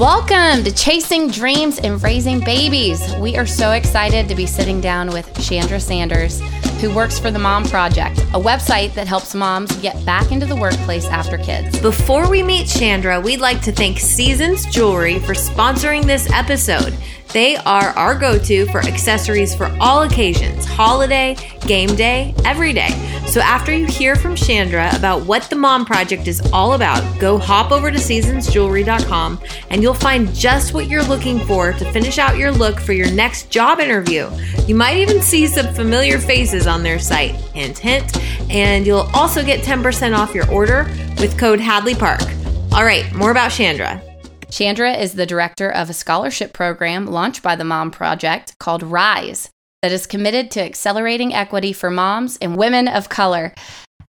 Welcome to Chasing Dreams and Raising Babies. We are so excited to be sitting down with Chandra Sanders, who works for the Mom Project, a website that helps moms get back into the workplace after kids. Before we meet Chandra, we'd like to thank Seasons Jewelry for sponsoring this episode. They are our go to for accessories for all occasions holiday, game day, every day. So after you hear from Chandra about what the Mom Project is all about, go hop over to seasonsjewelry.com and you'll find just what you're looking for to finish out your look for your next job interview. You might even see some familiar faces on their site. Hint, hint. And you'll also get 10% off your order with code Hadley Park. All right, more about Chandra. Chandra is the director of a scholarship program launched by the Mom Project called RISE that is committed to accelerating equity for moms and women of color.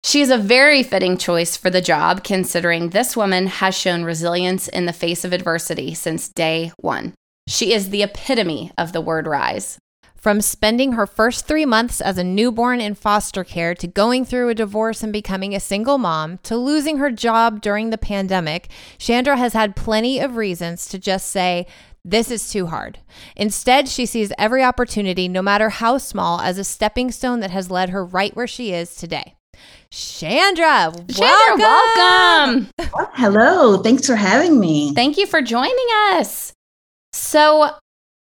She is a very fitting choice for the job, considering this woman has shown resilience in the face of adversity since day one. She is the epitome of the word rise. From spending her first three months as a newborn in foster care to going through a divorce and becoming a single mom to losing her job during the pandemic, Chandra has had plenty of reasons to just say, this is too hard. Instead, she sees every opportunity, no matter how small, as a stepping stone that has led her right where she is today. Chandra, Chandra, welcome. welcome. Hello. Thanks for having me. Thank you for joining us. So,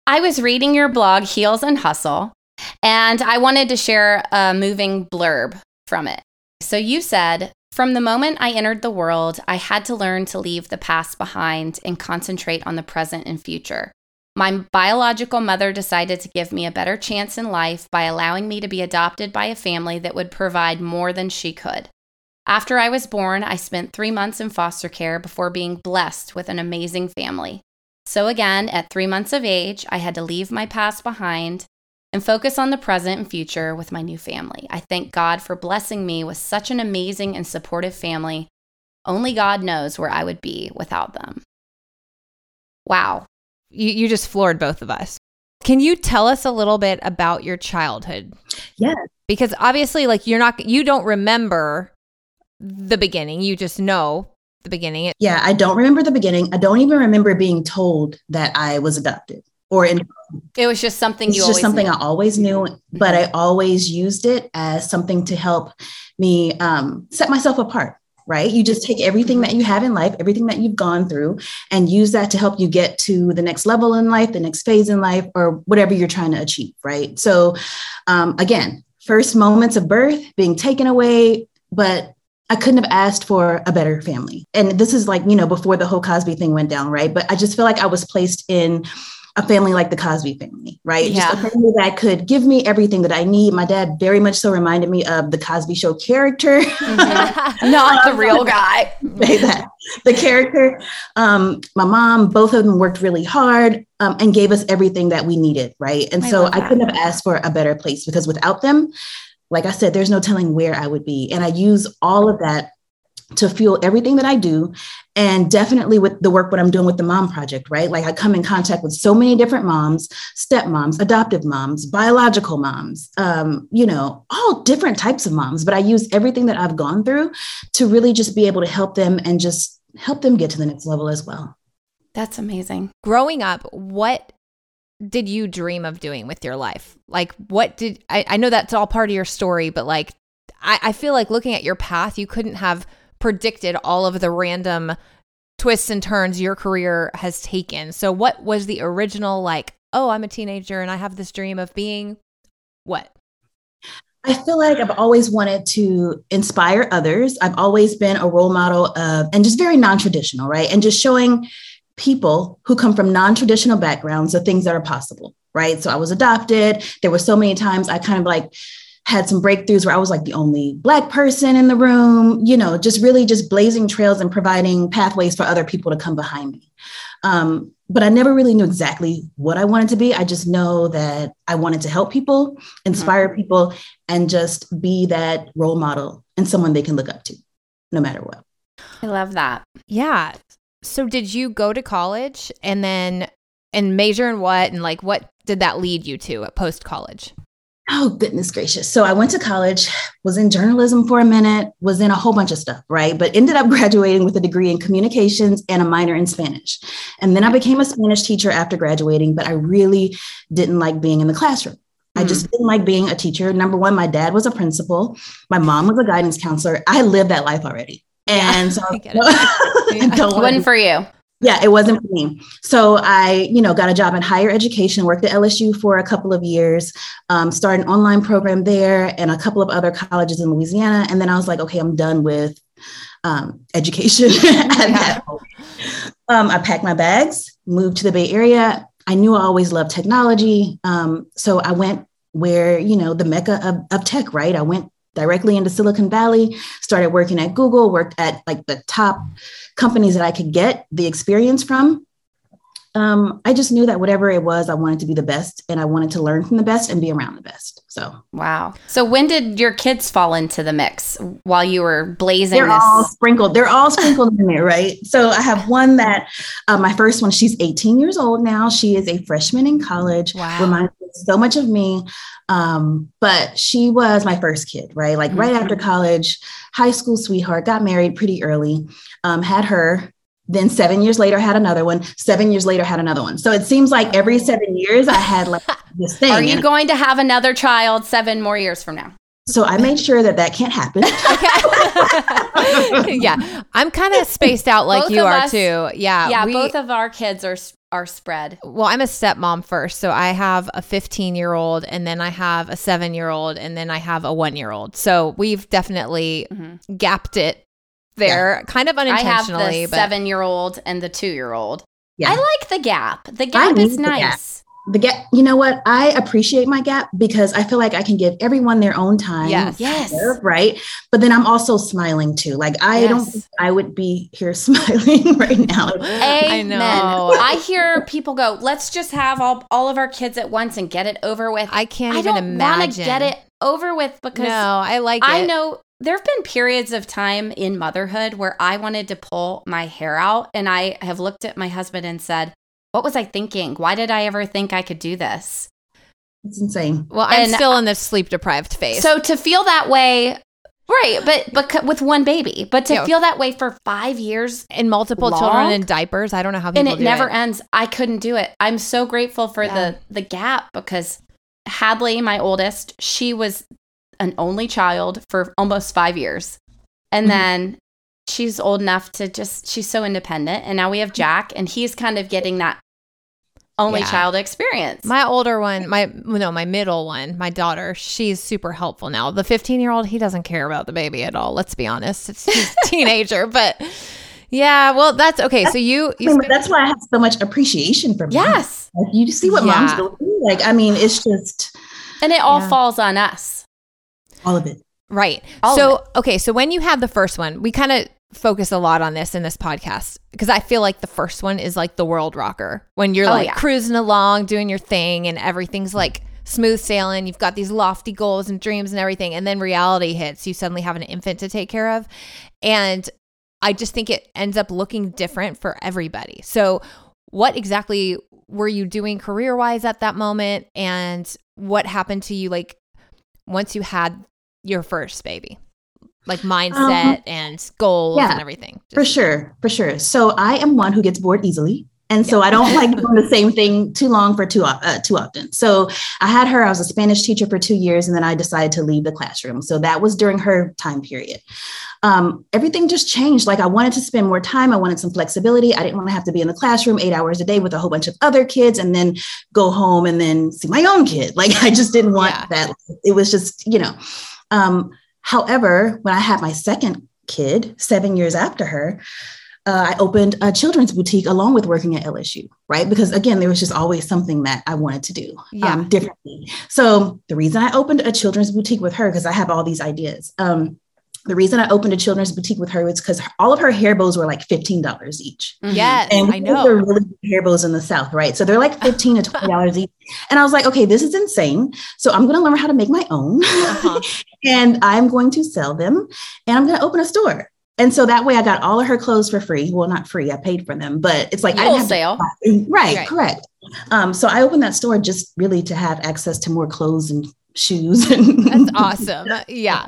I was reading your blog, Heels and Hustle, and I wanted to share a moving blurb from it. So you said, From the moment I entered the world, I had to learn to leave the past behind and concentrate on the present and future. My biological mother decided to give me a better chance in life by allowing me to be adopted by a family that would provide more than she could. After I was born, I spent three months in foster care before being blessed with an amazing family. So, again, at three months of age, I had to leave my past behind and focus on the present and future with my new family. I thank God for blessing me with such an amazing and supportive family. Only God knows where I would be without them. Wow. You, you just floored both of us. Can you tell us a little bit about your childhood? Yes. Because obviously, like, you're not, you don't remember the beginning. You just know the beginning. Yeah, I don't remember the beginning. I don't even remember being told that I was adopted or in. It was just something it's you. just something knew. I always knew, but I always used it as something to help me um, set myself apart. Right, you just take everything that you have in life, everything that you've gone through, and use that to help you get to the next level in life, the next phase in life, or whatever you're trying to achieve. Right. So, um, again, first moments of birth being taken away, but I couldn't have asked for a better family. And this is like, you know, before the whole Cosby thing went down, right? But I just feel like I was placed in a family like the Cosby family, right? Yeah. Just a family that could give me everything that I need. My dad very much so reminded me of the Cosby show character. Mm-hmm. Not the real guy. that, the character. Um, my mom, both of them worked really hard um, and gave us everything that we needed, right? And I so I couldn't have asked for a better place because without them, like I said, there's no telling where I would be. And I use all of that to fuel everything that I do. And definitely with the work what I'm doing with the Mom Project, right? Like I come in contact with so many different moms, stepmoms, adoptive moms, biological moms, um, you know, all different types of moms. But I use everything that I've gone through to really just be able to help them and just help them get to the next level as well. That's amazing. Growing up, what did you dream of doing with your life? Like, what did I, I know that's all part of your story, but like, I, I feel like looking at your path, you couldn't have predicted all of the random twists and turns your career has taken. So, what was the original, like, oh, I'm a teenager and I have this dream of being what? I feel like I've always wanted to inspire others. I've always been a role model of, and just very non traditional, right? And just showing people who come from non traditional backgrounds the things that are possible, right? So I was adopted. There were so many times I kind of like, had some breakthroughs where I was like the only Black person in the room, you know, just really just blazing trails and providing pathways for other people to come behind me. Um, but I never really knew exactly what I wanted to be. I just know that I wanted to help people, inspire people, and just be that role model and someone they can look up to no matter what. I love that. Yeah. So, did you go to college and then and major in what? And like, what did that lead you to at post college? Oh, goodness gracious. So I went to college, was in journalism for a minute, was in a whole bunch of stuff, right? But ended up graduating with a degree in communications and a minor in Spanish. And then I became a Spanish teacher after graduating, but I really didn't like being in the classroom. I just Mm. didn't like being a teacher. Number one, my dad was a principal, my mom was a guidance counselor. I lived that life already. And so I get it. I don't One for you. yeah, it wasn't for me. So I, you know, got a job in higher education, worked at LSU for a couple of years, um, started an online program there and a couple of other colleges in Louisiana. And then I was like, okay, I'm done with um, education point. Um, I packed my bags, moved to the Bay Area. I knew I always loved technology. Um, so I went where, you know, the mecca of, of tech, right? I went directly into Silicon Valley, started working at Google, worked at like the top companies that I could get the experience from. Um, I just knew that whatever it was, I wanted to be the best and I wanted to learn from the best and be around the best. So Wow. So when did your kids fall into the mix while you were blazing they're this? all sprinkled. They're all sprinkled in there, right? So I have one that uh, my first one, she's 18 years old now. She is a freshman in college. Wow. Reminds me so much of me. Um, but she was my first kid, right? Like right after college, high school sweetheart, got married pretty early, um, had her. Then seven years later, I had another one. Seven years later, I had another one. So it seems like every seven years, I had like this thing. Are you going to have another child seven more years from now? so I made sure that that can't happen. yeah, I'm kind of spaced out like Both you are us- too. Yeah, yeah, we- both of our kids are are spread. well, I'm a stepmom first, so I have a 15 year old, and then I have a seven year old, and then I have a one year old. So we've definitely Mhm. gapped it there, kind of unintentionally. I have the but seven year old and the two year old. Yeah. I like the gap. The gap need is the gap. nice. the gap you know what i appreciate my gap because i feel like i can give everyone their own time Yes. Yes. right but then i'm also smiling too like i don't think i would be here smiling right now I Amen. know. I hear people go, let's just have all, all of our kids at once and get it over with. I can't I even don't want imagine. to get it over with because No, I like I it. know there have been periods of time in motherhood where I wanted to pull my hair out. And I have looked at my husband and said, What was I thinking? Why did I ever think I could do this? it's insane Well, I'm And- still in the sleep deprived phase. So to feel that way, right, but but with one baby, but to Yeah. feel that way for five years in multiple Long? children in diapers, I don't know how people and it do never it. ends, I couldn't do it. I'm so grateful for Yeah. the the gap because Hadley, my oldest, she was an only child for almost five years, and Mm-hmm. Mhm. then she's old enough to just she's so independent, and now we have Jack, and he's kind of getting that only Yeah. child experience. My older one, my no, my middle one, my daughter, she's super helpful now. The 15 year old, he doesn't care about the baby at all. Let's be honest, it's, he's a teenager, but yeah, well, that's okay. So you, I you mean, that's why i have so much appreciation for moms. yes, like, you see what moms Yeah. go through like i mean it's just and it all Yeah. falls on us. All of it right. All so okay, so when you have the first one, we kind of focus a lot on this in this podcast because I feel like the first one is like the world rocker when you're Oh, like yeah. cruising along, doing your thing, and everything's like smooth sailing. You've got these lofty goals and dreams and everything, and then reality hits. You suddenly have an infant to take care of, and I just think it ends up looking different for everybody. So, what exactly were you doing career wise at that moment, and what happened to you like once you had your first baby? Like mindset and goals yeah, and everything. For sure, for sure. So I am one who gets bored easily. And so I don't like doing the same thing too long for too uh, too often. So I had her. I was a Spanish teacher for two years, and then I decided to leave the classroom. So that was during her time period. Um, everything just changed. Like I wanted to spend more time. I wanted some flexibility. I didn't want to have to be in the classroom eight hours a day with a whole bunch of other kids, and then go home and then see my own kid. Like I just didn't want Yeah. that. It was just you know. Um, however, when I had my second kid, seven years after her, uh, I opened a children's boutique along with working at LSU, right? Because again, there was just always something that I wanted to do Yeah. um, differently. So the reason I opened a children's boutique with her, because I have all these ideas. Um, the reason I opened a children's boutique with her was because all of her hair bows were like fifteen dollars each. Mhm. Yes, And I know know. they're really good hair bows in the South, right? So they're like fifteen to twenty dollars each. And I was like, okay, this is insane. So I'm going to learn how to make my own, Uh-huh. and I'm going to sell them, and I'm going to open a store. And so that way, I got all of her clothes for free. Well, not free; I paid for them, but it's like I didn't have to Wholesale. Right, Right. correct. Um, so I opened that store just really to have access to more clothes and shoes. And That's awesome. Yeah.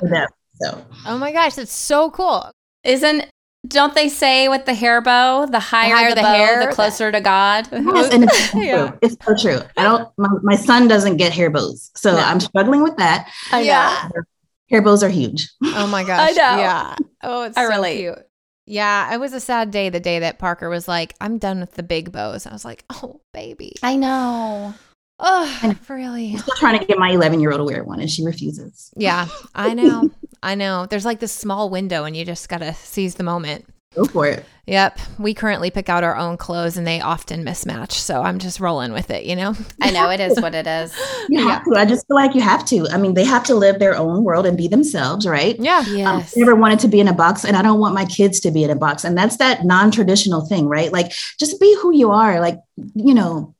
For them. So Oh my gosh, that's so cool. Isn't don't they say with the hair bow, the higher, higher the, the bow, hair, the closer to God? yes, and it's so Yeah. true. It's so true. I don't. My, my son doesn't get hair bows, so No. I'm struggling with that. I know. Yeah. Hair bows are huge. Oh my gosh. know. Yeah. Oh, it's I so relate. cute. Yeah, it was a sad day the day that Parker was like, I'm done with the big bows. I was like, oh, baby. I know. Oh, really? I'm still trying to get my 11 year old to wear one, and she refuses. Yeah, I know. I know. There's like this small window, and you just got to seize the moment. Go for it. Yep. We currently pick out our own clothes, and they often mismatch. So I'm just rolling with it, you know? I know it is what it is. You have to. I just feel like you have to. I mean, they have to live their own world and be themselves, right? Yeah. Um, Yes. I never wanted to be in a box, and I don't want my kids to be in a box. And that's that non traditional thing, right? Like, just be who you are. Like, you know,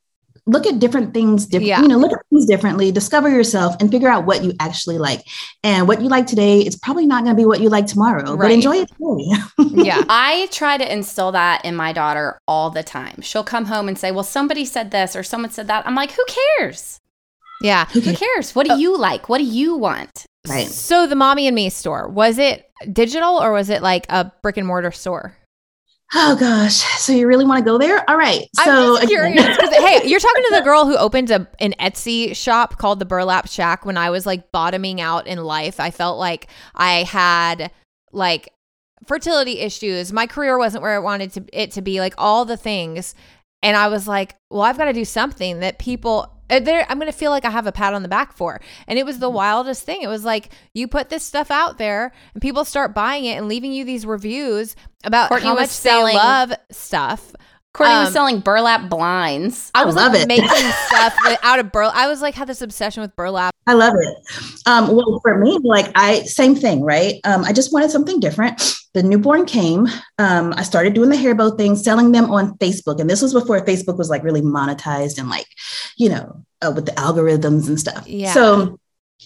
look at different things different Yeah. you know look at things differently discover yourself and figure out what you actually like and what you like today is probably not going to be what you like tomorrow but enjoy it today Yeah. I try to instill that in my daughter all the time. She'll come home and say, Well, somebody said this or someone said that. I'm like, Who cares? Yeah. Who cares? What do oh. you like? What do you want? right So the Mommy and Me store, was it digital or was it like a brick and mortar store? Oh gosh so you really want to go there all right so I'm again- hey, you're talking to the girl who opened a an Etsy shop called the Burlap Shack when I was like bottoming out in life. I felt like I had like fertility issues. My career wasn't where I wanted to, it to be, like all the things. And I was like, well, I've got to do something that people uh, they're- I'm going to feel like I have a pat on the back for. And it was Mm-hmm. the wildest thing. It was like you put this stuff out there and people start buying it and leaving you these reviews about Courtney how much they love stuff. Courtney Um, was selling burlap blinds. I I was love like it. making stuff out of burlap. I was like had this obsession with burlap. I love it. Um, well, for me, like I same thing, right? Um, I just wanted something different. The newborn came. Um, I started doing the hair bow thing, selling them on Facebook, and this was before Facebook was like really monetized and like, you know, uh, with the algorithms and stuff. Yeah. So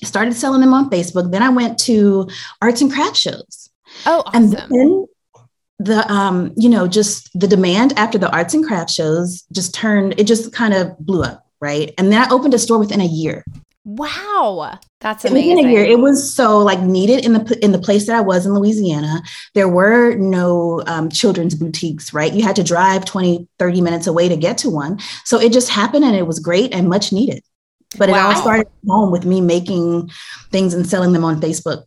I started selling them on Facebook. Then I went to arts and craft shows, Oh, and awesome. then the um, you know, just the demand after the arts and craft shows just turned. It just kind of blew up, right? And then I opened a store within a year. wow. That's amazing Within a year, it was so like needed in the in the place that I was in Louisiana. There were no um, children's boutiques, right? You had to drive 20, 30 minutes away to get to one. So it just happened and it was great and much needed. But it all started at home with me making things and selling them on Facebook.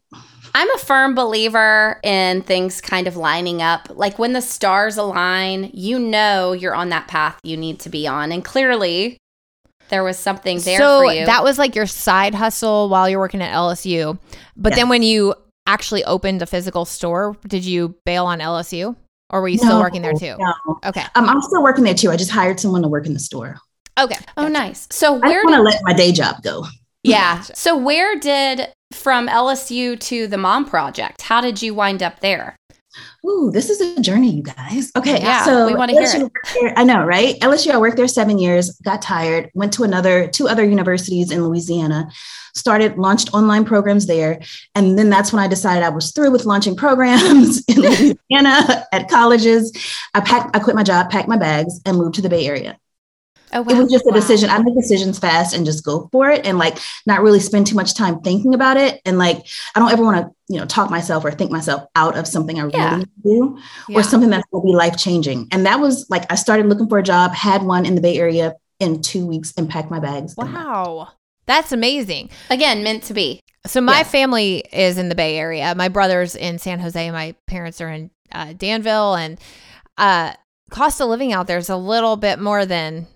I'm a firm believer in things kind of lining up. Like when the stars align, you know you're on that path you need to be on. And clearly, there was something there so for you. that was like your side hustle while you're working at LSU. But then when you actually opened a physical store, did you bail on LSU or were you still working there too? No. Okay. Um, I'm still working there too. I just hired someone to work in the store. Okay. oh, Gotcha. nice. So where I want to let my day job go. yeah. Gotcha. So where did from LSU to the Mom Project? How did you wind up there? Ooh, this is a journey, you guys. Okay, Yeah, so we wanna hear it. there- I know, right? LSU, I worked there seven years, got tired, went to another two other universities in Louisiana, started launched online programs there, and then that's when I decided I was through with launching programs in Louisiana at colleges. I packed, I quit my job, packed my bags, and moved to the Bay Area. Oh, It was just a Wow. decision. I make decisions fast and just go for it, and like not really spend too much time thinking about it. And like I don't ever want to, you know, talk myself or think myself out of something I really Yeah. need to do Yeah. or something that's going to be life changing. And that was like I started looking for a job, had one in the Bay Area in two weeks, and packed my bags. Wow. That's amazing. Again, meant to be. So my Yeah. family is in the Bay Area. My brother's in San Jose. My parents are in uh, Danville, and uh, cost of living out there is a little bit more than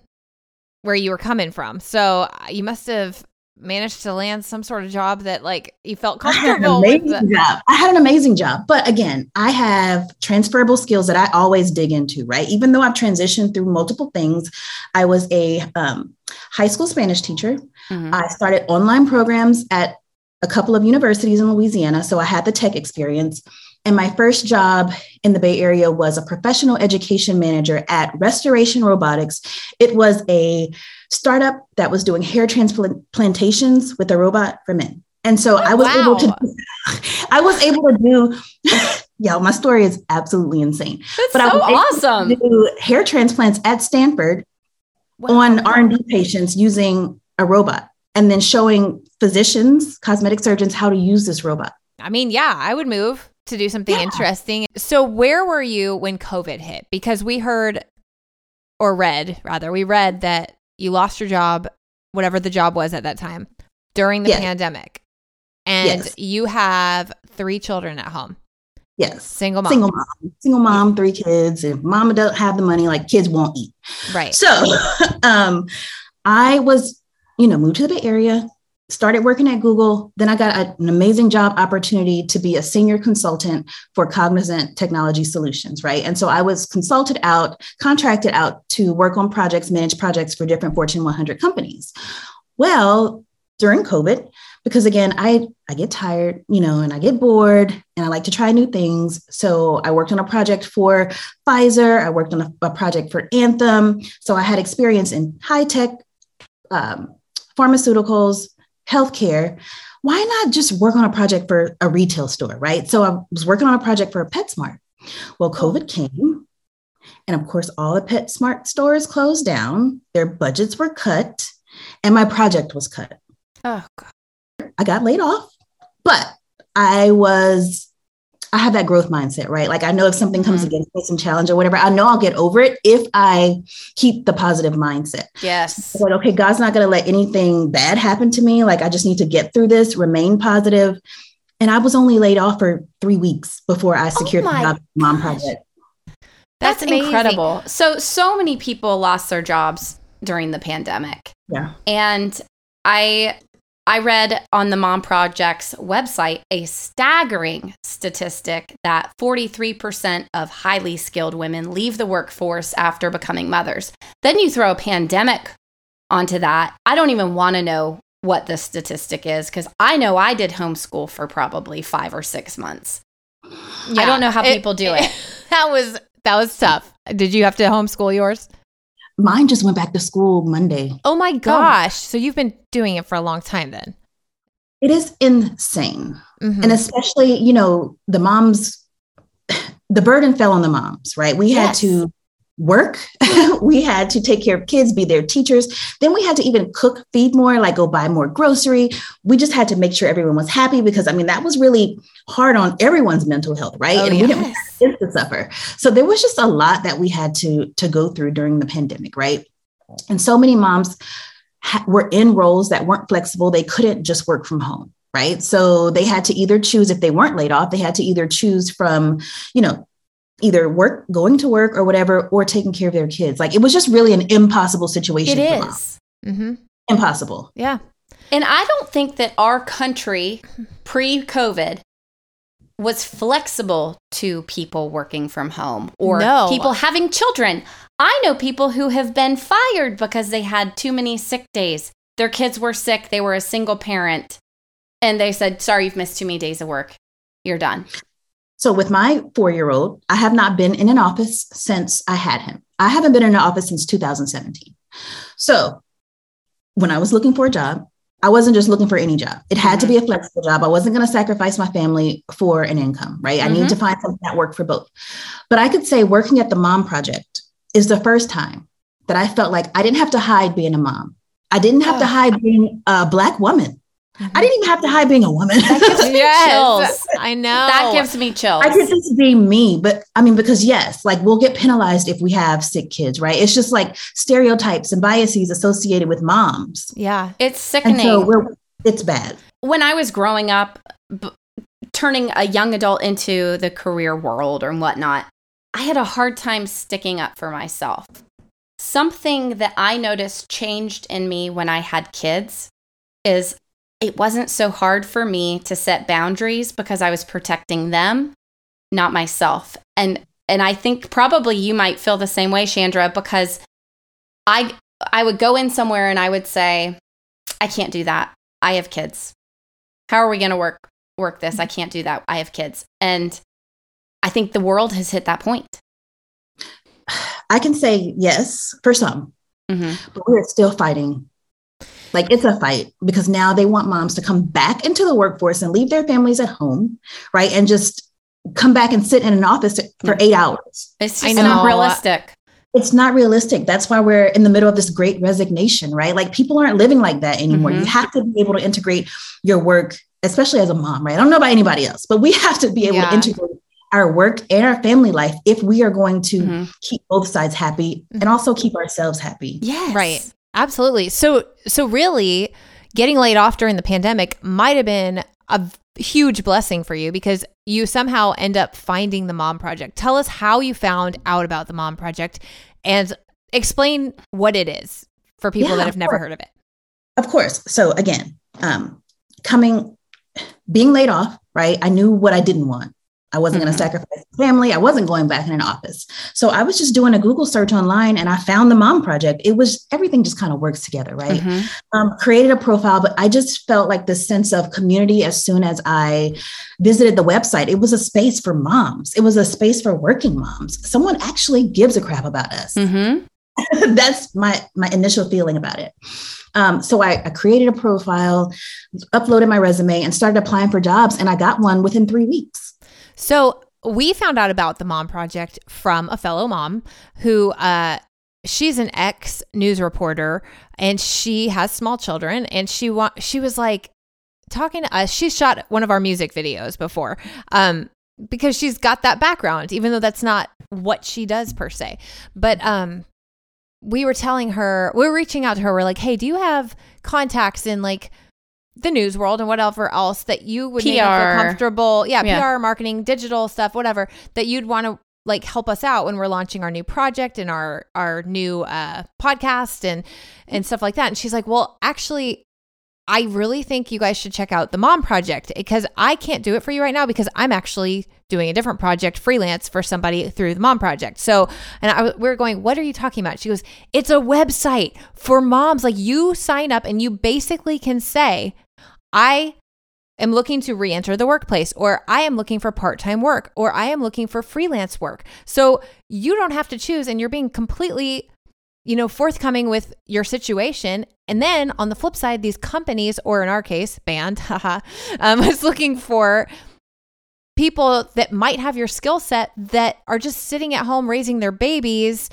where you were coming from. So uh, you must have managed to land some sort of job that like you felt comfortable I had an comfortable with. amazing The- job. I had an amazing job. But again, I have transferable skills that I always dig into, right? Even though I've transitioned through multiple things, I was a um, high school Spanish teacher. Mhm. I started online programs at a couple of universities in Louisiana. So I had the tech experience. And my first job in the Bay Area was a professional education manager at Restoration Robotics. It was a startup that was doing hair transplantations with a robot for men. And so oh, I was able to I was able to do yeah, my story is absolutely insane. That's But I so was able awesome. to do hair transplants at Stanford Wow. on R&D patients using a robot and then showing physicians, cosmetic surgeons how to use this robot. I mean, yeah, I would move to do something Yeah. interesting. So, where were you when COVID hit? Because we heard or read, rather, we read that you lost your job, whatever the job was at that time, during the Yes. pandemic. And Yes. you have three children at home, Yes. single mom. Single mom, single mom, three kids. If mama doesn't have the money, like kids won't eat. Right. So um, I was, you know, moved to the Bay Area, started working at Google. Then I got a- an amazing job opportunity to be a senior consultant for Cognizant Technology Solutions, right? And so I was consulted out, contracted out to work on projects, manage projects for different Fortune 100 companies. Well, during COVID, because again, I I get tired, you know, and I get bored and I like to try new things. So I worked on a project for Pfizer, I worked on a, a project for Anthem. So I had experience in high tech, um, pharmaceuticals, healthcare. Why not just work on a project for a retail store, right? So I was working on a project for a PetSmart. Well, oh. COVID came, and of course, all the PetSmart stores closed down. Their budgets were cut, and my project was cut. Oh, God. I got laid off, but I was, I have that growth mindset, right? Like I know if something comes Mhm. against me, some challenge or whatever, I know I'll get over it if I keep the positive mindset. Yes. Like, okay, God's not going to let anything bad happen to me. Like I just need to get through this, remain positive. And I was only laid off for three weeks before I secured the Oh my job the mom gosh. project. That's, That's incredible. So, so many people lost their jobs during the pandemic. Yeah. And I I read on the Mom Project's website a staggering statistic that 43% of highly skilled women leave the workforce after becoming mothers. Then you throw a pandemic onto that. I don't even want to know what the statistic is because I know I did homeschool for probably five or six months. I don't know how people do it. that was that was tough. Did you have to homeschool yours? Mine just went back to school Monday. Oh my gosh. So you've been doing it for a long time then. It is insane. Mhm. and especially you know the moms the burden fell on the moms right we had to work. We had to take care of kids be their teachers. Then we had to even cook feed more like go buy more grocery. We just had to make sure everyone was happy because i mean that was really hard on everyone's mental health right? Oh, and we didn't want kids to suffer. So there was just a lot that we had to to go through during the pandemic right? And so many moms ha- were in roles that weren't flexible. They couldn't just work from home right? So they had to either choose if they weren't laid off they had to either choose from you know either work going to work or whatever or taking care of their kids like it was just really an impossible situation It for moms. is. Mhm. impossible Yeah. And I don't think that our country pre COVID was flexible to people working from home or No. people having children. I know people who have been fired because they had too many sick days. Their kids were sick, they were a single parent, and they said, Sorry, you've missed too many days of work. You're done. So with my four-year-old i have not been in an office since i had him i haven't been in an office since 2017 so when i was looking for a job I wasn't just looking for any job. It had to be a flexible job. I wasn't going to sacrifice my family for an income, right? I Mhm. need to find something that worked for both. But I could say working at the Mom Project is the first time that I felt like I didn't have to hide being a mom. I didn't have to Oh. hide being a Black woman. I didn't even have to hide being a woman. That gives me Yes. chills. I know. That gives me chills. I could just be me, but I mean, because yes, like we'll get penalized if we have sick kids, right? It's just like stereotypes and biases associated with moms. Yeah. it's And sickening. so we're, it's bad. when I was growing up, b- turning a young adult into the career world or whatnot, I had a hard time sticking up for myself. Something that I noticed changed in me when I had kids is it wasn't so hard for me to set boundaries because I was protecting them, not myself. And and I think probably you might feel the same way, Chandra, because I I would go in somewhere and I would say, I can't do that. I have kids. How are we going to work work this? I can't do that. I have kids. And I think the world has hit that point. I can say yes for some, hmm but we're still fighting. Like it's a fight because now they want moms to come back into the workforce and leave their families at home, right? And just come back and sit in an office for eight hours. It's just not realistic. it's not realistic. That's why we're in the middle of this great resignation, right? Like people aren't living like that anymore. Mm-hmm. You have to be able to integrate your work, especially as a mom, right? I don't know about anybody else, but we have to be able yeah. to integrate our work and our family life if we are going to mm-hmm. keep both sides happy and also keep ourselves happy. Yes. Right. Absolutely. So so really getting laid off during the pandemic might have been a huge blessing for you because you somehow end up finding the Mom Project. Tell us how you found out about the Mom Project and explain what it is for people yeah, that have never heard of it. Of course. So again, um, coming, being laid off, right? I knew what I didn't want. I wasn't mm-hmm. going to sacrifice family. I wasn't going back in an office. So I was just doing a Google search online and I found the Mom Project. It was everything just kind of works together, right? Mm-hmm. Um, created a profile, but I just felt like the sense of community as soon as I visited the website. It was a space for moms, it was a space for working moms. Someone actually gives a crap about us. Mm-hmm. That's my my initial feeling about it. Um, so I, I, created a profile, uploaded my resume, and started applying for jobs, and I got one within three weeks. So we found out about the Mom Project from a fellow mom who uh, she's an ex news reporter and she has small children and she wa- she was like talking to us. She shot one of our music videos before um because she's got that background even though that's not what she does per se. But um we were telling her we were reaching out to her. We're like hey do you have contacts in like the news world and whatever else that you would PR. feel comfortable. Yeah, yeah, PR, marketing, digital stuff, whatever that you'd want to like help us out when we're launching our new project and our our new uh, podcast and and stuff like that. And she's like, well, actually. I really think you guys should check out the Mom Project because I can't do it for you right now because I'm actually doing a different project freelance for somebody through the Mom Project. So, and I, we are going, what are you talking about? She goes, it's a website for moms. Like you sign up and you basically can say, I am looking to re enter the workplace, or I am looking for part time work, or I am looking for freelance work. So you don't have to choose, and you're being completely you know, forthcoming with your situation. And then on the flip side, these companies, or in our case, band, haha, um, is looking for people that might have your skill set that are just sitting at home raising their babies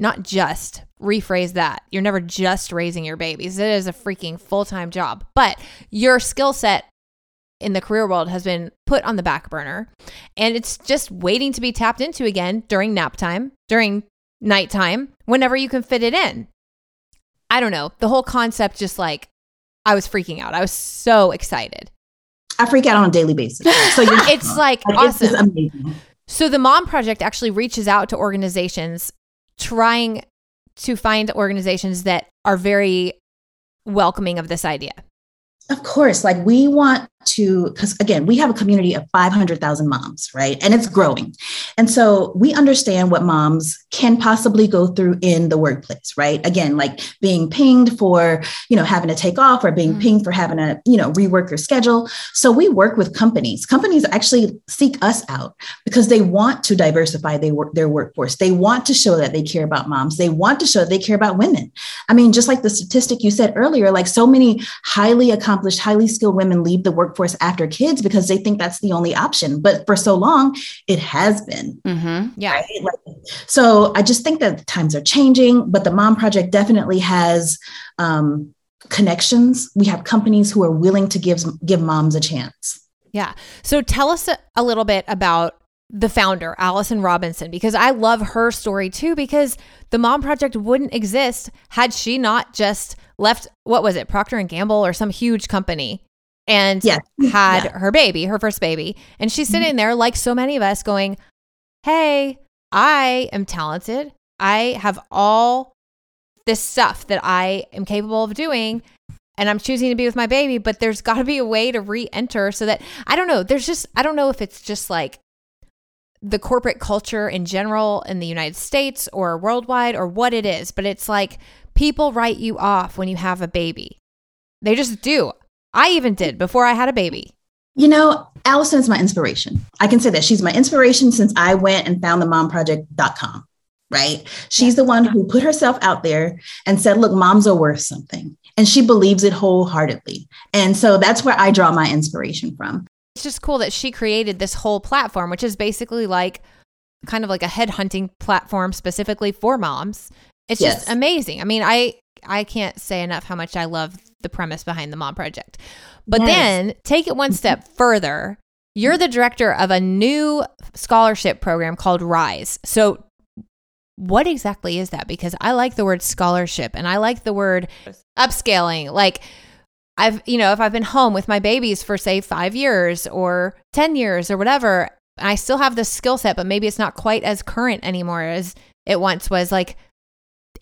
not just rephrase that. You're never just raising your babies. It is a freaking full time job, but your skill set in the career world has been put on the back burner and it's just waiting to be tapped into again during nap time, during nighttime, whenever you can fit it in. I don't know. The whole concept just like I was freaking out. I was so excited. I freak out on a daily basis. So it's like, like awesome. It's so the Mom Project actually reaches out to organizations trying to find organizations that are very welcoming of this idea. Of course, like we want to, because again, we have a community of 500,000 moms, right? And it's growing. And so we understand what moms can possibly go through in the workplace, right? Again, like being pinged for, you know, having to take off or being mm-hmm. pinged for having to, you know, rework your schedule. So we work with companies. Companies actually seek us out because they want to diversify their, work, their workforce. They want to show that they care about moms. They want to show they care about women. I mean, just like the statistic you said earlier, like so many highly accomplished, highly skilled women leave the work workforce after kids because they think that's the only option. But for so long, it has been. Mm-hmm. Yeah. Right? Like, so I just think that times are changing, but the Mom Project definitely has um, connections. We have companies who are willing to give give moms a chance. Yeah. So tell us a, a little bit about the founder, Allison Robinson, because I love her story too, because the Mom Project wouldn't exist had she not just left what was it, Procter and Gamble or some huge company and had yeah. her baby, her first baby. And she's sitting mm-hmm. there, like so many of us, going, Hey, I am talented. I have all this stuff that I am capable of doing. And I'm choosing to be with my baby, but there's got to be a way to re enter so that I don't know. There's just, I don't know if it's just like the corporate culture in general in the United States or worldwide or what it is, but it's like people write you off when you have a baby. They just do. I even did before I had a baby. You know, Allison's my inspiration. I can say that she's my inspiration since I went and found the momproject.com, right? She's the one who put herself out there and said, look, moms are worth something. And she believes it wholeheartedly. And so that's where I draw my inspiration from. It's just cool that she created this whole platform, which is basically like kind of like a headhunting platform specifically for moms. It's Yes. just amazing. I mean, I I can't say enough how much I love the premise behind the Mom Project. But Yes. then take it one step further. You're the director of a new scholarship program called Rise. So what exactly is that? Because I like the word scholarship and I like the word upskilling. Like I've, you know, if I've been home with my babies for say 5 years or 10 years or whatever, I still have this skill set, but maybe it's not quite as current anymore as it once was. Like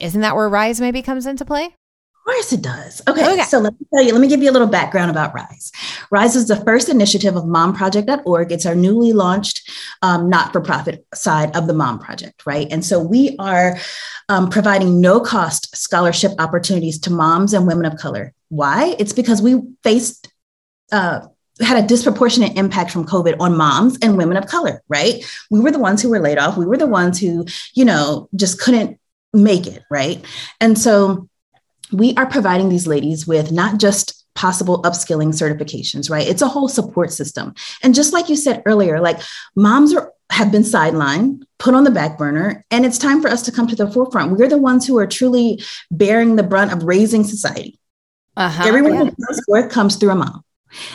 isn't that where Rise maybe comes into play? Of course it does. Okay, Okay. so let me tell you, let me give you a little background about RISE. RISE is the first initiative of momproject.org. It's our newly launched um, not for profit side of the Mom Project, right? And so we are um, providing no cost scholarship opportunities to moms and women of color. Why? It's because we faced, uh, had a disproportionate impact from COVID on moms and women of color, right? We were the ones who were laid off. We were the ones who, you know, just couldn't make it, right? And so we are providing these ladies with not just possible upskilling certifications, right? It's a whole support system. And just like you said earlier, like moms are have been sidelined, put on the back burner, and it's time for us to come to the forefront. We're the ones who are truly bearing the brunt of raising society. Uh-huh. Everyone Yeah. who comes forth comes through a mom.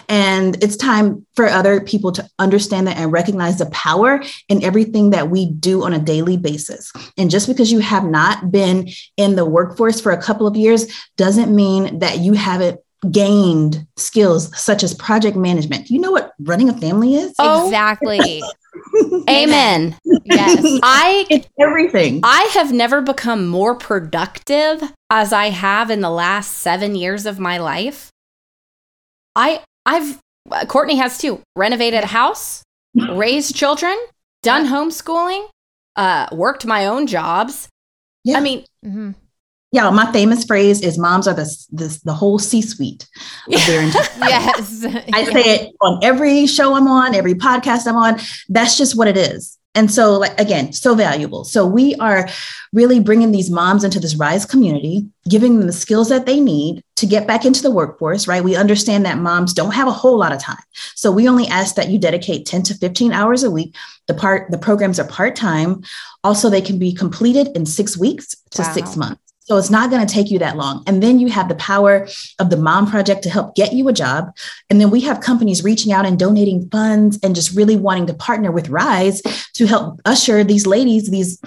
And it's time for other people to understand that and recognize the power in everything that we do on a daily basis. And just because you have not been in the workforce for a couple of years doesn't mean that you haven't gained skills such as project management. You know what running a family is? Oh. Exactly. Amen. yes. I It's everything. I have never become more productive as I have in the last seven years of my life. I I've uh, Courtney has too renovated a house, raised children, done homeschooling, uh, worked my own jobs. Yeah. I mean, mm-hmm. Yeah, my famous phrase is moms are the, the, the whole C-suite of their entire Yes. I say it on every show I'm on, every podcast I'm on. That's just what it is. And so, like, again, so valuable. So, we are really bringing these moms into this RISE community, giving them the skills that they need to get back into the workforce, right? We understand that moms don't have a whole lot of time. So, we only ask that you dedicate 10 to 15 hours a week. The part, the programs are part time. Also, they can be completed in six weeks to Wow. six months. So, it's not going to take you that long. And then you have the power of the Mom Project to help get you a job. And then we have companies reaching out and donating funds and just really wanting to partner with Rise to help usher these ladies, these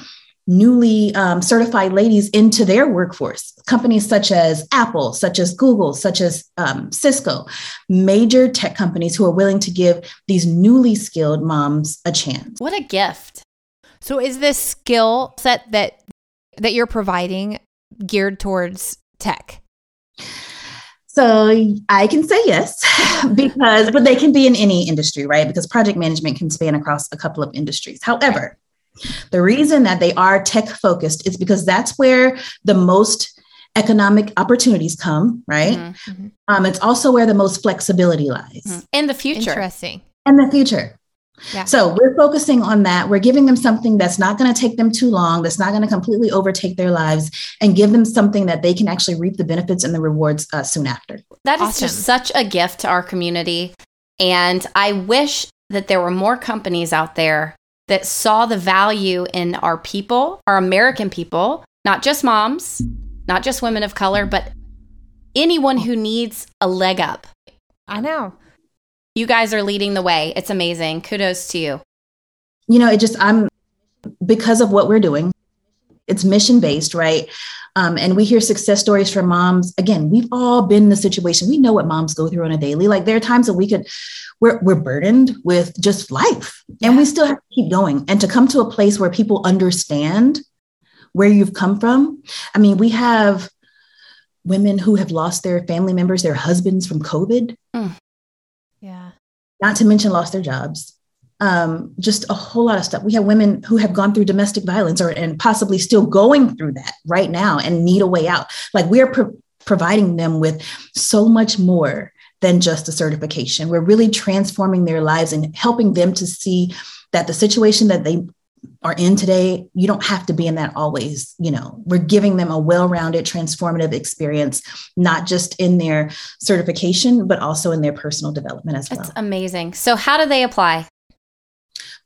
newly um, certified ladies into their workforce. Companies such as Apple, such as Google, such as um, Cisco, major tech companies who are willing to give these newly skilled moms a chance. what a gift. So is this skill set that that you're providing geared towards tech? So I can say yes, because, but they can be in any industry, right? Because project management can span across a couple of industries. However, the reason that they are tech focused is because that's where the most economic opportunities come, right? Mhm. Mhm. Um, it's also where the most flexibility lies Mhm. In the future. Interesting. in the future. Yeah. So we're focusing on that. We're giving them something that's not going to take them too long, that's not going to completely overtake their lives, and give them something that they can actually reap the benefits and the rewards uh, soon after. That is Awesome. just such a gift to our community. And I wish that there were more companies out there that saw the value in our people, our American people, not just moms, not just women of color, but anyone who needs a leg up. I know. You guys are leading the way. It's amazing. Kudos to you. you know, it just, I'm, because of what we're doing, it's mission based, right? Um, and we hear success stories from moms. Again, we've all been in the situation. We know what moms go through on a daily. Like there are times that we could, we're, we're burdened with just life and we still have to keep going. And to come to a place where people understand where you've come from. I mean, we have women who have lost their family members, their husbands from COVID Yeah. Not to mention lost their jobs. Um, just a whole lot of stuff. We have women who have gone through domestic violence or and possibly still going through that right now and need a way out. Like we're pro- providing them with so much more than just a certification. We're really transforming their lives and helping them to see that the situation that they are in today, you don't have to be in that always. You know, we're giving them a well rounded, transformative experience, not just in their certification, but also in their personal development as well. That's amazing. So, how do they apply?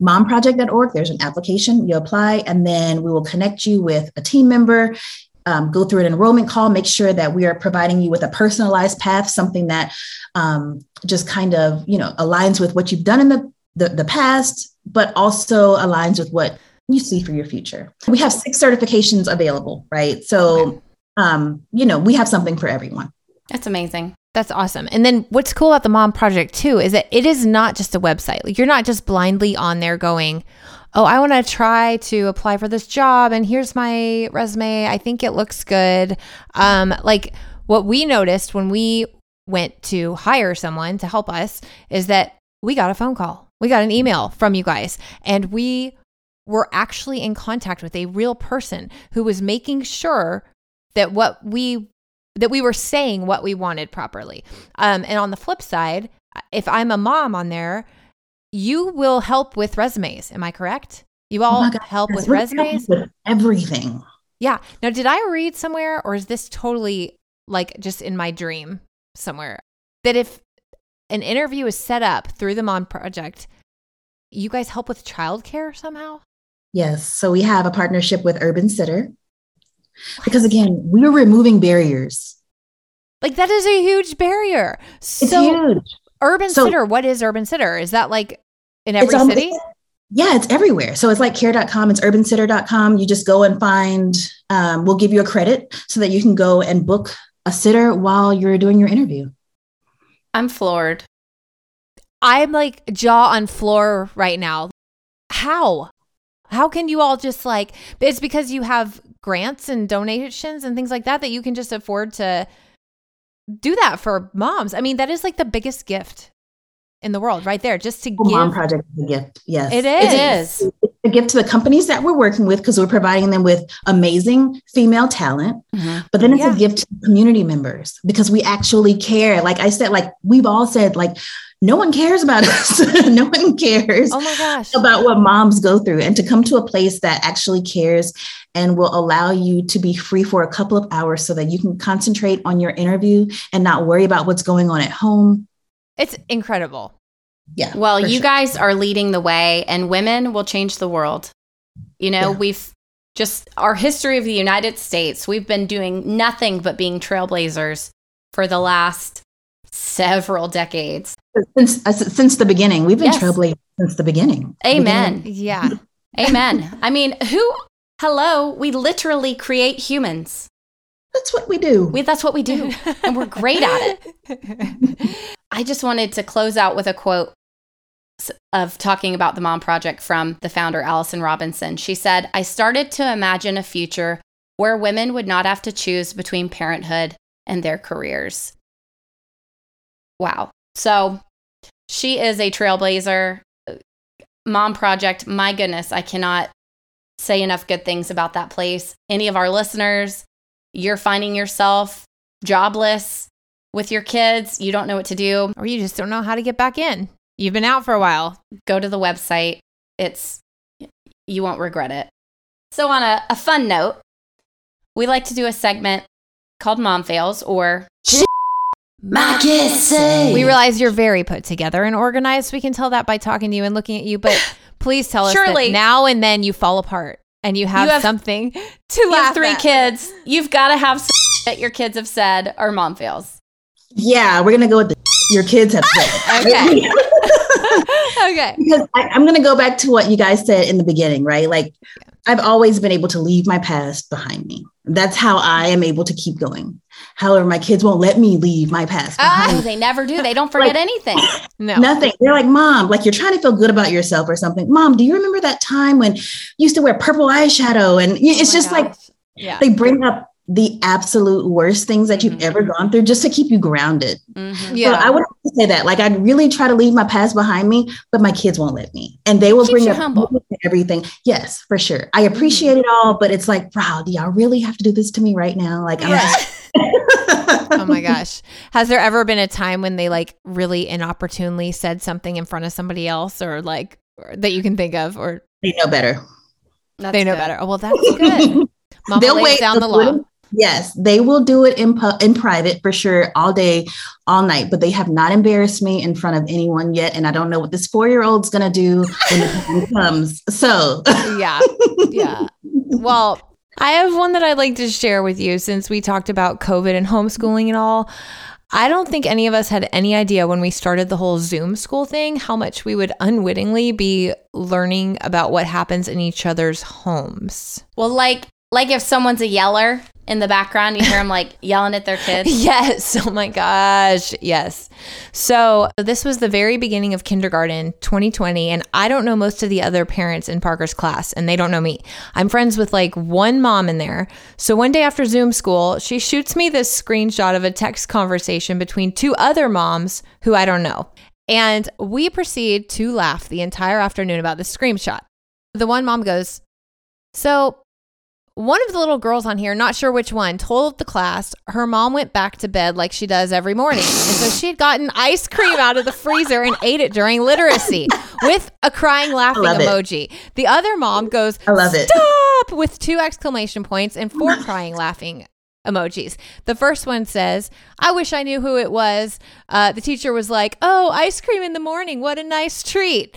momproject.org. There's an application, you apply, and then we will connect you with a team member. Um, go through an enrollment call, make sure that we are providing you with a personalized path, something that um, just kind of you know aligns with what you've done in the, the, the past, but also aligns with what you see for your future. We have six certifications available, right? So, um, you know, we have something for everyone. That's amazing. That's awesome. And then what's cool about the Mom Project too is that it is not just a website. Like you're not just blindly on there going, "Oh, I want to try to apply for this job and here's my resume. I think it looks good." Um like what we noticed when we went to hire someone to help us is that we got a phone call. We got an email from you guys and we were actually in contact with a real person who was making sure that what we that we were saying what we wanted properly. Um, and on the flip side, if I'm a mom on there, you will help with resumes. Am I correct? You all Oh God, help with resumes? with everything. Yeah. Now, did I read somewhere, or is this totally like just in my dream somewhere that if an interview is set up through the Mom Project, you guys help with childcare somehow? Yes. So we have a partnership with Urban Sitter because again, we're removing barriers. Like that is a huge barrier. It's So, huge. Urban So- Sitter, what is Urban Sitter? Is that like in every city? Yeah, it's everywhere. So it's like care.com, it's urbansitter.com. You just go and find, um, we'll give you a credit so that you can go and book a sitter while you're doing your interview. I'm floored. I'm like jaw on floor right now. How? How can you all just like it's because you have grants and donations and things like that that you can just afford to do that for moms. I mean, that is like the biggest gift in the world right there just to Mom give Project is a gift. Yes. It It is. A gift to the companies that we're working with because we're providing them with amazing female talent. Mhm. But then it's Yeah. a gift to community members because we actually care. Like I said, like we've all said, like no one cares about us. no one cares Oh my gosh. about what moms go through. And to come to a place that actually cares and will allow you to be free for a couple of hours so that you can concentrate on your interview and not worry about what's going on at home. It's incredible. Yeah. Well, you sure. guys are leading the way, and women will change the world. You know, Yeah. we've just our history of the United States, we've been doing nothing but being trailblazers for the last several decades. since uh, since the beginning, we've been Yes. trailblazers since the beginning. Amen. Yeah. Amen. I mean, who, hello, we literally create humans. That's what we do. We, that's what we do, and we're great at it. I just wanted to close out with a quote s- of talking about the Mom Project from the founder, Allison Robinson. She said, I started to imagine a future where women would not have to choose between parenthood and their careers. Wow. So she is a trailblazer. Mom Project, my goodness, I cannot say enough good things about that place. Any of our listeners, you're finding yourself jobless with your kids, you don't know what to do, or you just don't know how to get back in. You've been out for a while. go to the website. It's, you won't regret it. So, on a, a fun note, we like to do a segment called Mom Fails or My kids say. We realize you're very put together and organized. We can tell that by talking to you and looking at you, but please tell us Surely. that now and then you fall apart and you have, have- something to you laugh have three at. kids. You've got to have some that your kids have said or mom fails. Yeah, we're gonna go with the your kids have said. Okay. okay. because I, I'm going to go back to what you guys said in the beginning, right? Like, I've always been able to leave my past behind me. That's how I am able to keep going. However, my kids won't let me leave my past Ah, behind. Oh, they never do. They don't forget Like- anything. No. Nothing. They're like, Mom, like you're trying to feel good about yourself or something. Mom, do you remember that time when you used to wear purple eyeshadow? And it's Oh just like yeah. they bring up the absolute worst things that you've Mhm. ever gone through just to keep you grounded. Mhm. Yeah. So I would have to say that. Like, I'd really try to leave my past behind me, but my kids won't let me. And they will Keeps bring you up humble. everything. Yes, for sure. I appreciate it all, but it's like, wow, do y'all really have to do this to me right now? Like, I'm just. oh my gosh. Has there ever been a time when they like really inopportunely said something in front of somebody else or like or- that you can think of or They know better. That's they know good. better? Oh, well, that's good. Mama They'll wait down the a law. Little- Yes, they will do it in pu- in private for sure, all day, all night. But they have not embarrassed me in front of anyone yet, and I don't know what this four year old's gonna do when the time comes. So, yeah. Yeah. Well, I have one that I'd like to share with you since we talked about COVID and homeschooling and all. I don't think any of us had any idea when we started the whole Zoom school thing how much we would unwittingly be learning about what happens in each other's homes. Well, like like if someone's a yeller in the background, you hear them like yelling at their kids. Yes. Oh my gosh. Yes. So this was the very beginning of kindergarten 2020. And I don't know most of the other parents in Parker's class, and they don't know me. I'm friends with like one mom in there. So one day after Zoom school, she shoots me this screenshot of a text conversation between two other moms who I don't know. And we proceed to laugh the entire afternoon about this screenshot. The one mom goes, So one of the little girls on here, not sure which one, told the class her mom went back to bed like she does every morning. And so she had gotten ice cream out of the freezer and ate it during literacy with a crying laughing love it. emoji. The other mom goes, I love it. Stop! with two exclamation points and four crying laughing emojis. The first one says, I wish I knew who it was. Uh, the teacher was like, Oh, ice cream in the morning. What a nice treat.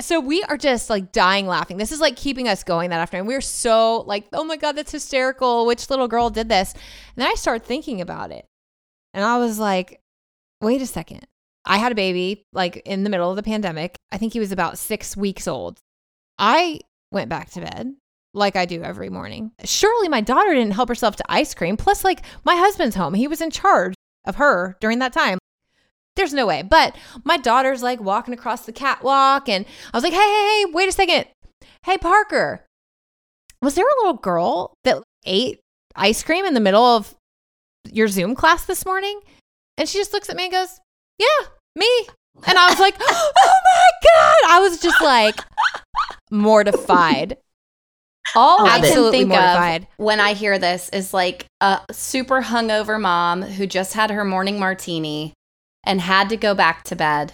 So we are just like dying laughing. This is like keeping us going that afternoon. We're so like, oh my God, that's hysterical. Which little girl did this? And then I start thinking about it. And I was like, wait a second. I had a baby like in the middle of the pandemic. I think he was about six weeks old. I went back to bed like I do every morning. Surely my daughter didn't help herself to ice cream. Plus, like my husband's home. He was in charge of her during that time. There's no way. But my daughter's like walking across the catwalk, and I was like, hey, hey, hey, wait a second. Hey, Parker, was there a little girl that ate ice cream in the middle of your Zoom class this morning? And she just looks at me and goes, yeah, me. And I was like, oh my God. I was just like mortified. All I can think mortified. of when I hear this is like a super hungover mom who just had her morning martini and had to go back to bed.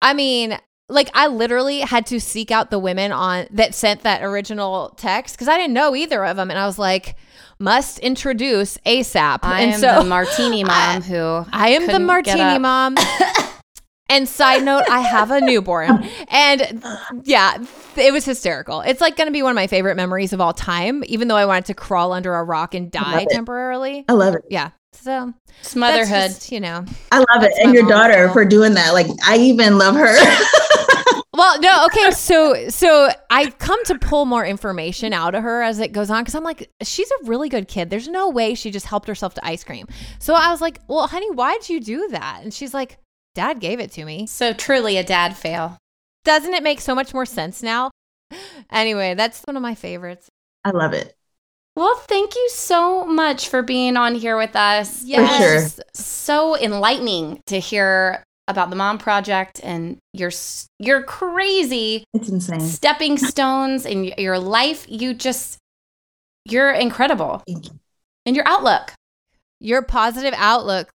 I mean, like I literally had to seek out the women on that sent that original text because I didn't know either of them, and I was like, must introduce ASAP. I and am so the martini I- mom who I am the martini mom. and side note, I have a newborn. And yeah, it was hysterical. It's like going to be one of my favorite memories of all time, even though I wanted to crawl under a rock and die love it. temporarily. I love it. Yeah. So It's motherhood. just, you know. I love it. And your daughter fault. for doing that. Like, I even love her. Well, no, okay. So, so I come to pull more information out of her as it goes on because I'm like, she's a really good kid. There's no way she just helped herself to ice cream. So I was like, well, honey, why'd you do that? And she's like, Dad gave it to me. so truly a dad fail. Doesn't it make so much more sense now? Anyway, that's one of my favorites. I love it. Well, thank you so much for being on here with us. Yes. So enlightening to hear about the Mom Project and your s- your crazy It's insane. stepping stones in your life. You just you're incredible Thank you. in your outlook. Your positive outlook,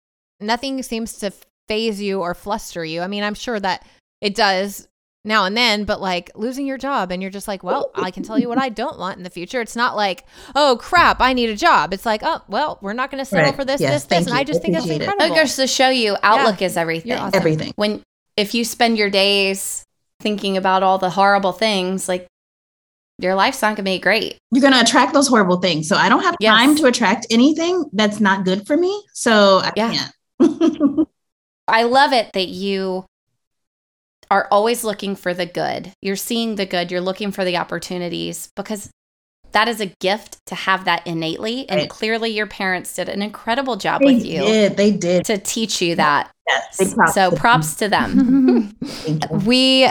nothing seems to phase you or fluster you. I mean, I'm sure that it does now and then, but like losing your job and you're just like, well, I can tell you what I don't want in the future. It's not like, oh crap, I need a job. It's like, oh, well, we're not going to settle Right. for this, Yes, this, this. And you. I just think that's Appreciate it. It incredible. Oh, goes to show you outlook is everything. Awesome. Everything. When if you spend your days thinking about all the horrible things, like your life's not gonna be great. You're going to attract those horrible things. So I don't have Yes. time to attract anything that's not good for me. So I Yeah. can't. I love it that you are always looking for the good. You're seeing the good, you're looking for the opportunities because that is a gift to have that innately. And Right. clearly, your parents did an incredible job they with you did. They did. to teach you that. Yes. Props So, to props to them. them. We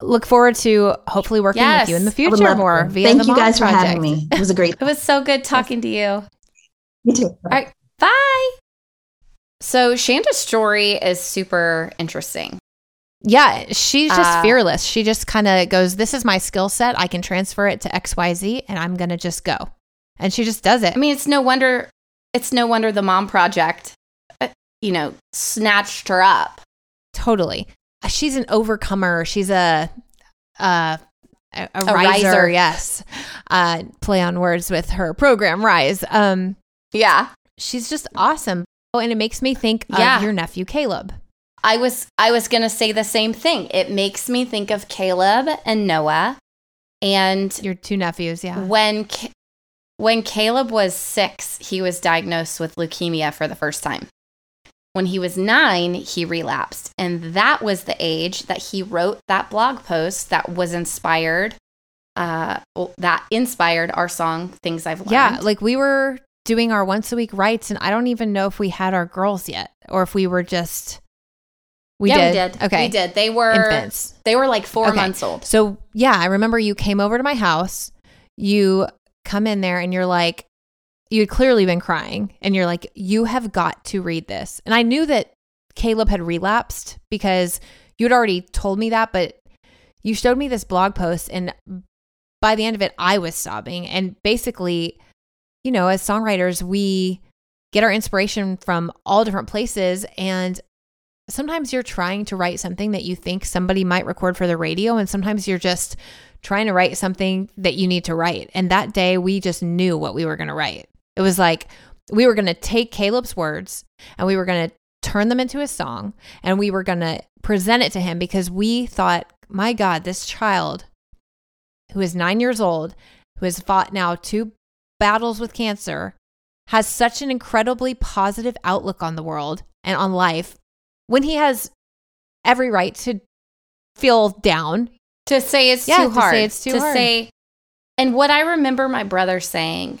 look forward to hopefully working Yes. with you in the future more via Thank the you Mom guys for Project. having me. It was a great. It was so good talking to you. You too. right. Bye. So, Chandra's story is super interesting. Yeah, she's just Uh, fearless. She just kind of goes, This is my skill set. I can transfer it to XYZ and I'm going to just go. And she just does it. I mean, it's no wonder it's no wonder the mom project uh, you know, snatched her up. totally. She's an overcomer. She's a, uh, a, a, A riser. riser. Yes. Uh, play on words with her program, Rise. Um, Yeah. She's just awesome. Oh, and it makes me think Yeah. of your nephew Caleb. I was I was going to say the same thing. It makes me think of Caleb and Noah and Your two nephews, yeah. when when Caleb was 6, he was diagnosed with leukemia for the first time. When he was 9, he relapsed, and that was the age that he wrote that blog post that was inspired uh that inspired our song Things I've Learned. Yeah, like we were doing our once a week writes, and I don't even know if we had our girls yet, or if we were just we yeah, did. we did. Okay, We did. They were infants. They were like 4 Okay. months old. So yeah, I remember you came over to my house. You come in there, and you're like, you had clearly been crying, and you're like, you have got to read this. And I knew that Caleb had relapsed because you had already told me that, but you showed me this blog post, and by the end of it, I was sobbing. And basically, you know, as songwriters, we get our inspiration from all different places. And sometimes you're trying to write something that you think somebody might record for the radio. And sometimes you're just trying to write something that you need to write. And that day, we just knew what we were going to write. It was like we were going to take Caleb's words and we were going to turn them into a song and we were going to present it to him because we thought, my God, this child who is nine years old, who has fought now two battles with cancer, has such an incredibly positive outlook on the world and on life when he has every right to feel down. to say it's Yeah, too to say hard. it's too to hard. say, and what I remember my brother saying,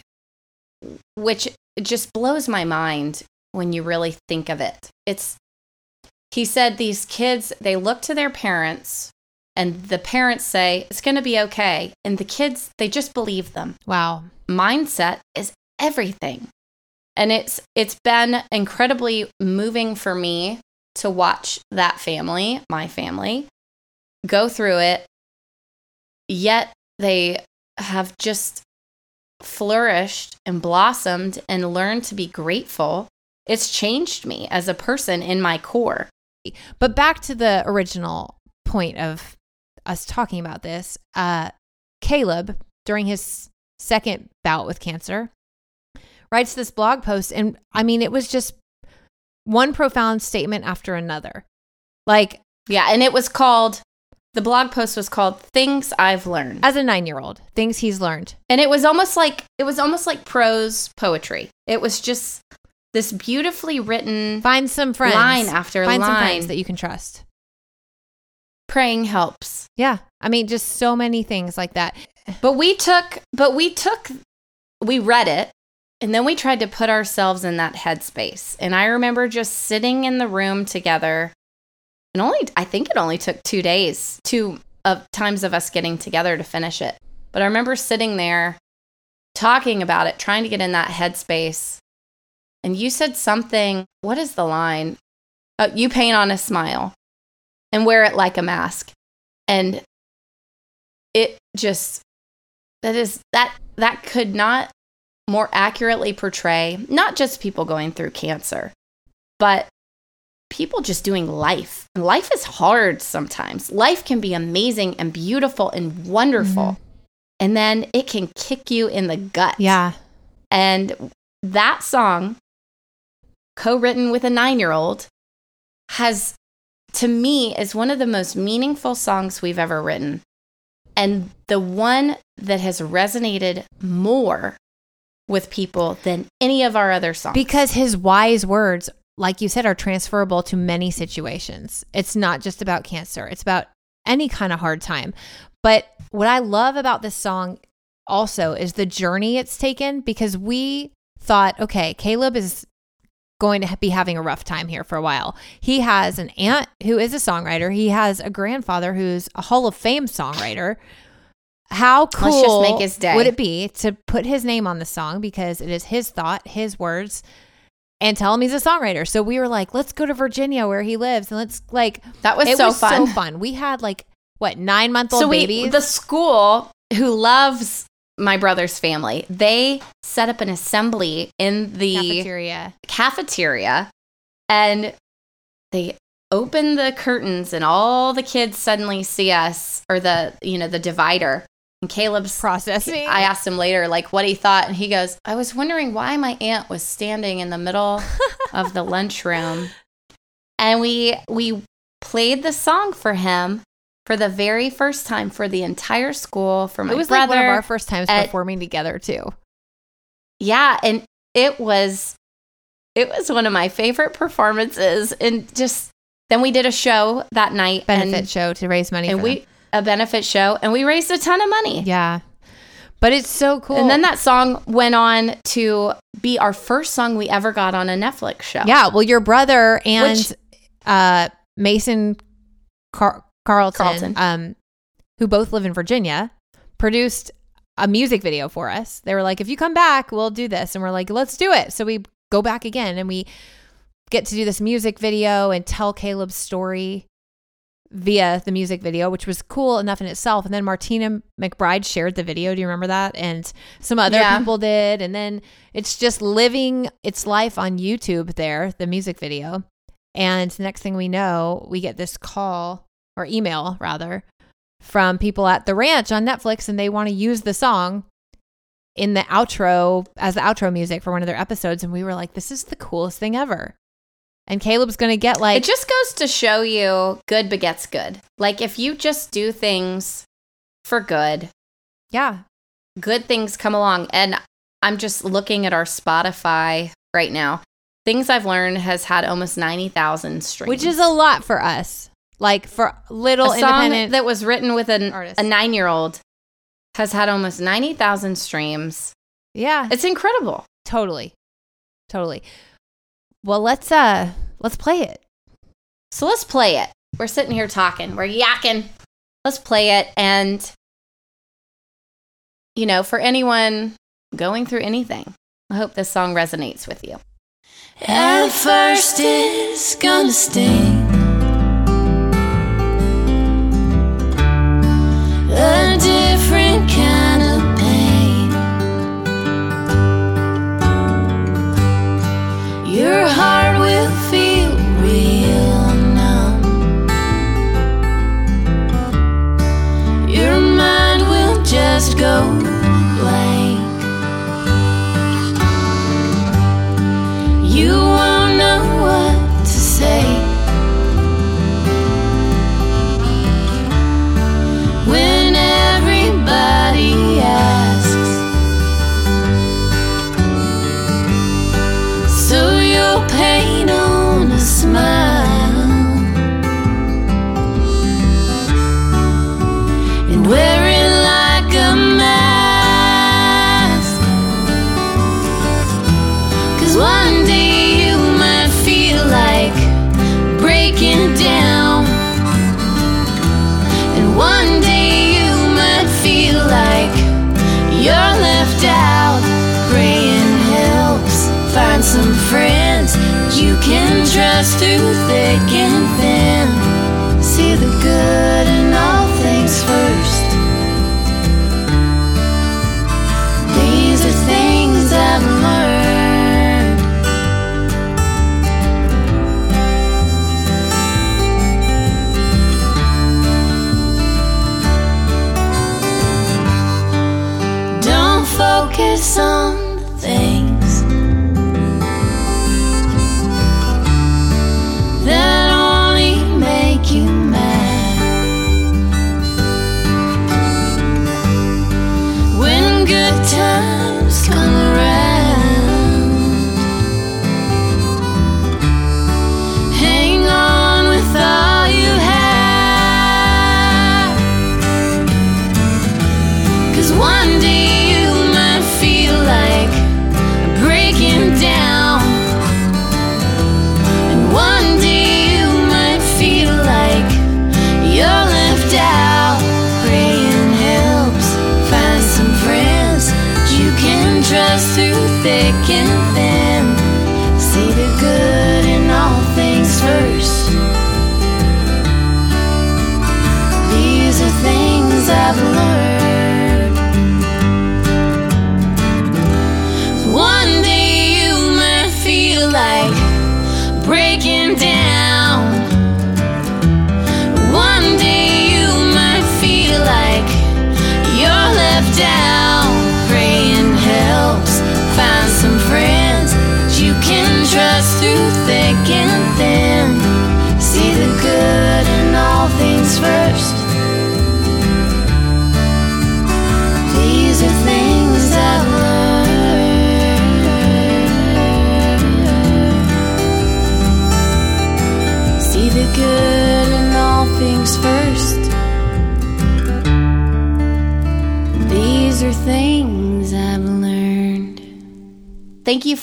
which just blows my mind when you really think of it. It's he said these kids they look to their parents, and the parents say it's going to be okay, and the kids they just believe them. Wow. Mindset is everything, and it's it's been incredibly moving for me to watch that family, my family, go through it yet they have just flourished and blossomed and learned to be grateful. It's changed me as a person in my core. But back to the original point of us talking about this, uh, Caleb, during his second bout with cancer, writes this blog post. And I mean, it was just one profound statement after another. Like, Yeah, and it was called the blog post was called Things I've Learned. as a nine year old, things he's learned. And it was almost like it was almost like prose poetry. It was just this beautifully written Find some friends. line after Find some line. friends that you can trust. praying helps. Yeah. I mean, just so many things like that. But we took, but we took, we read it and then we tried to put ourselves in that headspace. And I remember just sitting in the room together. And only, I think it only took two days, two of times of us getting together to finish it. But I remember sitting there talking about it, trying to get in that headspace. And you said something, what is the line? Oh, you paint on a smile and wear it like a mask. And it just that is that that could not more accurately portray not just people going through cancer but people just doing life. And life is hard sometimes. Life can be amazing and beautiful and wonderful. Mm-hmm. And then it can kick you in the gut. Yeah. and that song, co written with a nine year old, has, to me, is one of the most meaningful songs we've ever written. And the one that has resonated more with people than any of our other songs. Because his wise words, like you said, are transferable to many situations. It's not just about cancer, it's about any kind of hard time. But what I love about this song also is the journey it's taken because we thought, okay, Caleb is going to be having a rough time here for a while. He has an aunt who is a songwriter, he has a grandfather who's a Hall of Fame songwriter. How cool Let's just make his day. would it be to put his name on the song because it is his thought, his words, and tell him he's a songwriter? So we were like, let's go to Virginia where he lives and let's like that was so was fun. so fun. We had like what nine month old so we, babies. the school who loves my brother's family, they set up an assembly in the cafeteria. cafeteria and they open the curtains and all the kids suddenly see us or the you know the divider Caleb's Processing. I asked him later, like, what he thought, and he goes, I was wondering why my aunt was standing in the middle of the lunchroom. And we we played the song for him for the very first time for the entire school for my it was brother. like one of our first times at- performing together too. Yeah, and it was it was one of my favorite performances and just then we did a show that night Benefit and, show to raise money and for we them. A benefit show and we raised a ton of money. Yeah. But it's so cool. And then that song went on to be our first song we ever got on a Netflix show. Yeah, well, your brother and Which- uh, Mason Car- Carlton, Carlton. um, who both live in Virginia, produced a music video for us. They were like, "If you come back, we'll do this," and we're like, "Let's do it." So we go back again, and we get to do this music video and tell Caleb's story via the music video, which was cool enough in itself. And then Martina McBride shared the video. Do you remember that? And some other Yeah. people did. And then it's just living its life on YouTube there, the music video. And the next thing we know, we get this call or email rather from people at the ranch on Netflix and they want to use the song in the outro as the outro music for one of their episodes. And we were like, this is the coolest thing ever. And Caleb's going to get like, it just goes to show you good begets good. Like if you just do things for good, yeah, good things come along. And I'm just looking at our Spotify right now. Things I've learned has had almost 90,000 streams. which is a lot for us. Like for little a song independent. that was written with an, artists. a nine year old has had almost 90,000 streams. yeah, It's incredible. totally. Totally. Well, let's uh let's play it. So let's play it. We're sitting here talking, we're yakking. Let's play it. And, you know, for anyone going through anything, I hope this song resonates with you. At first it's gonna sting out. Praying helps. Find some friends you can trust through thick and thin. See the good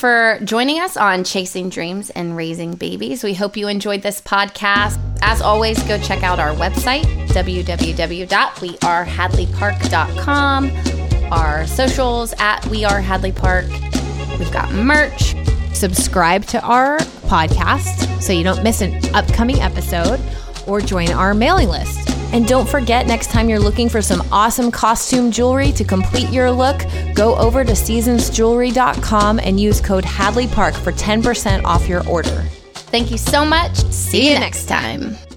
for joining us on Chasing Dreams and Raising Babies. We hope you enjoyed this podcast. As always, go check out our website, www.wearehadleypark.com, our socials at We Are Hadley Park. We've got merch. Subscribe to our podcast so you don't miss an upcoming episode or join our mailing list. And don't forget, next time you're looking for some awesome costume jewelry to complete your look, go over to seasonsjewelry.com and use code Hadley Park for 10% off your order. Thank you so much. See, you you next next time.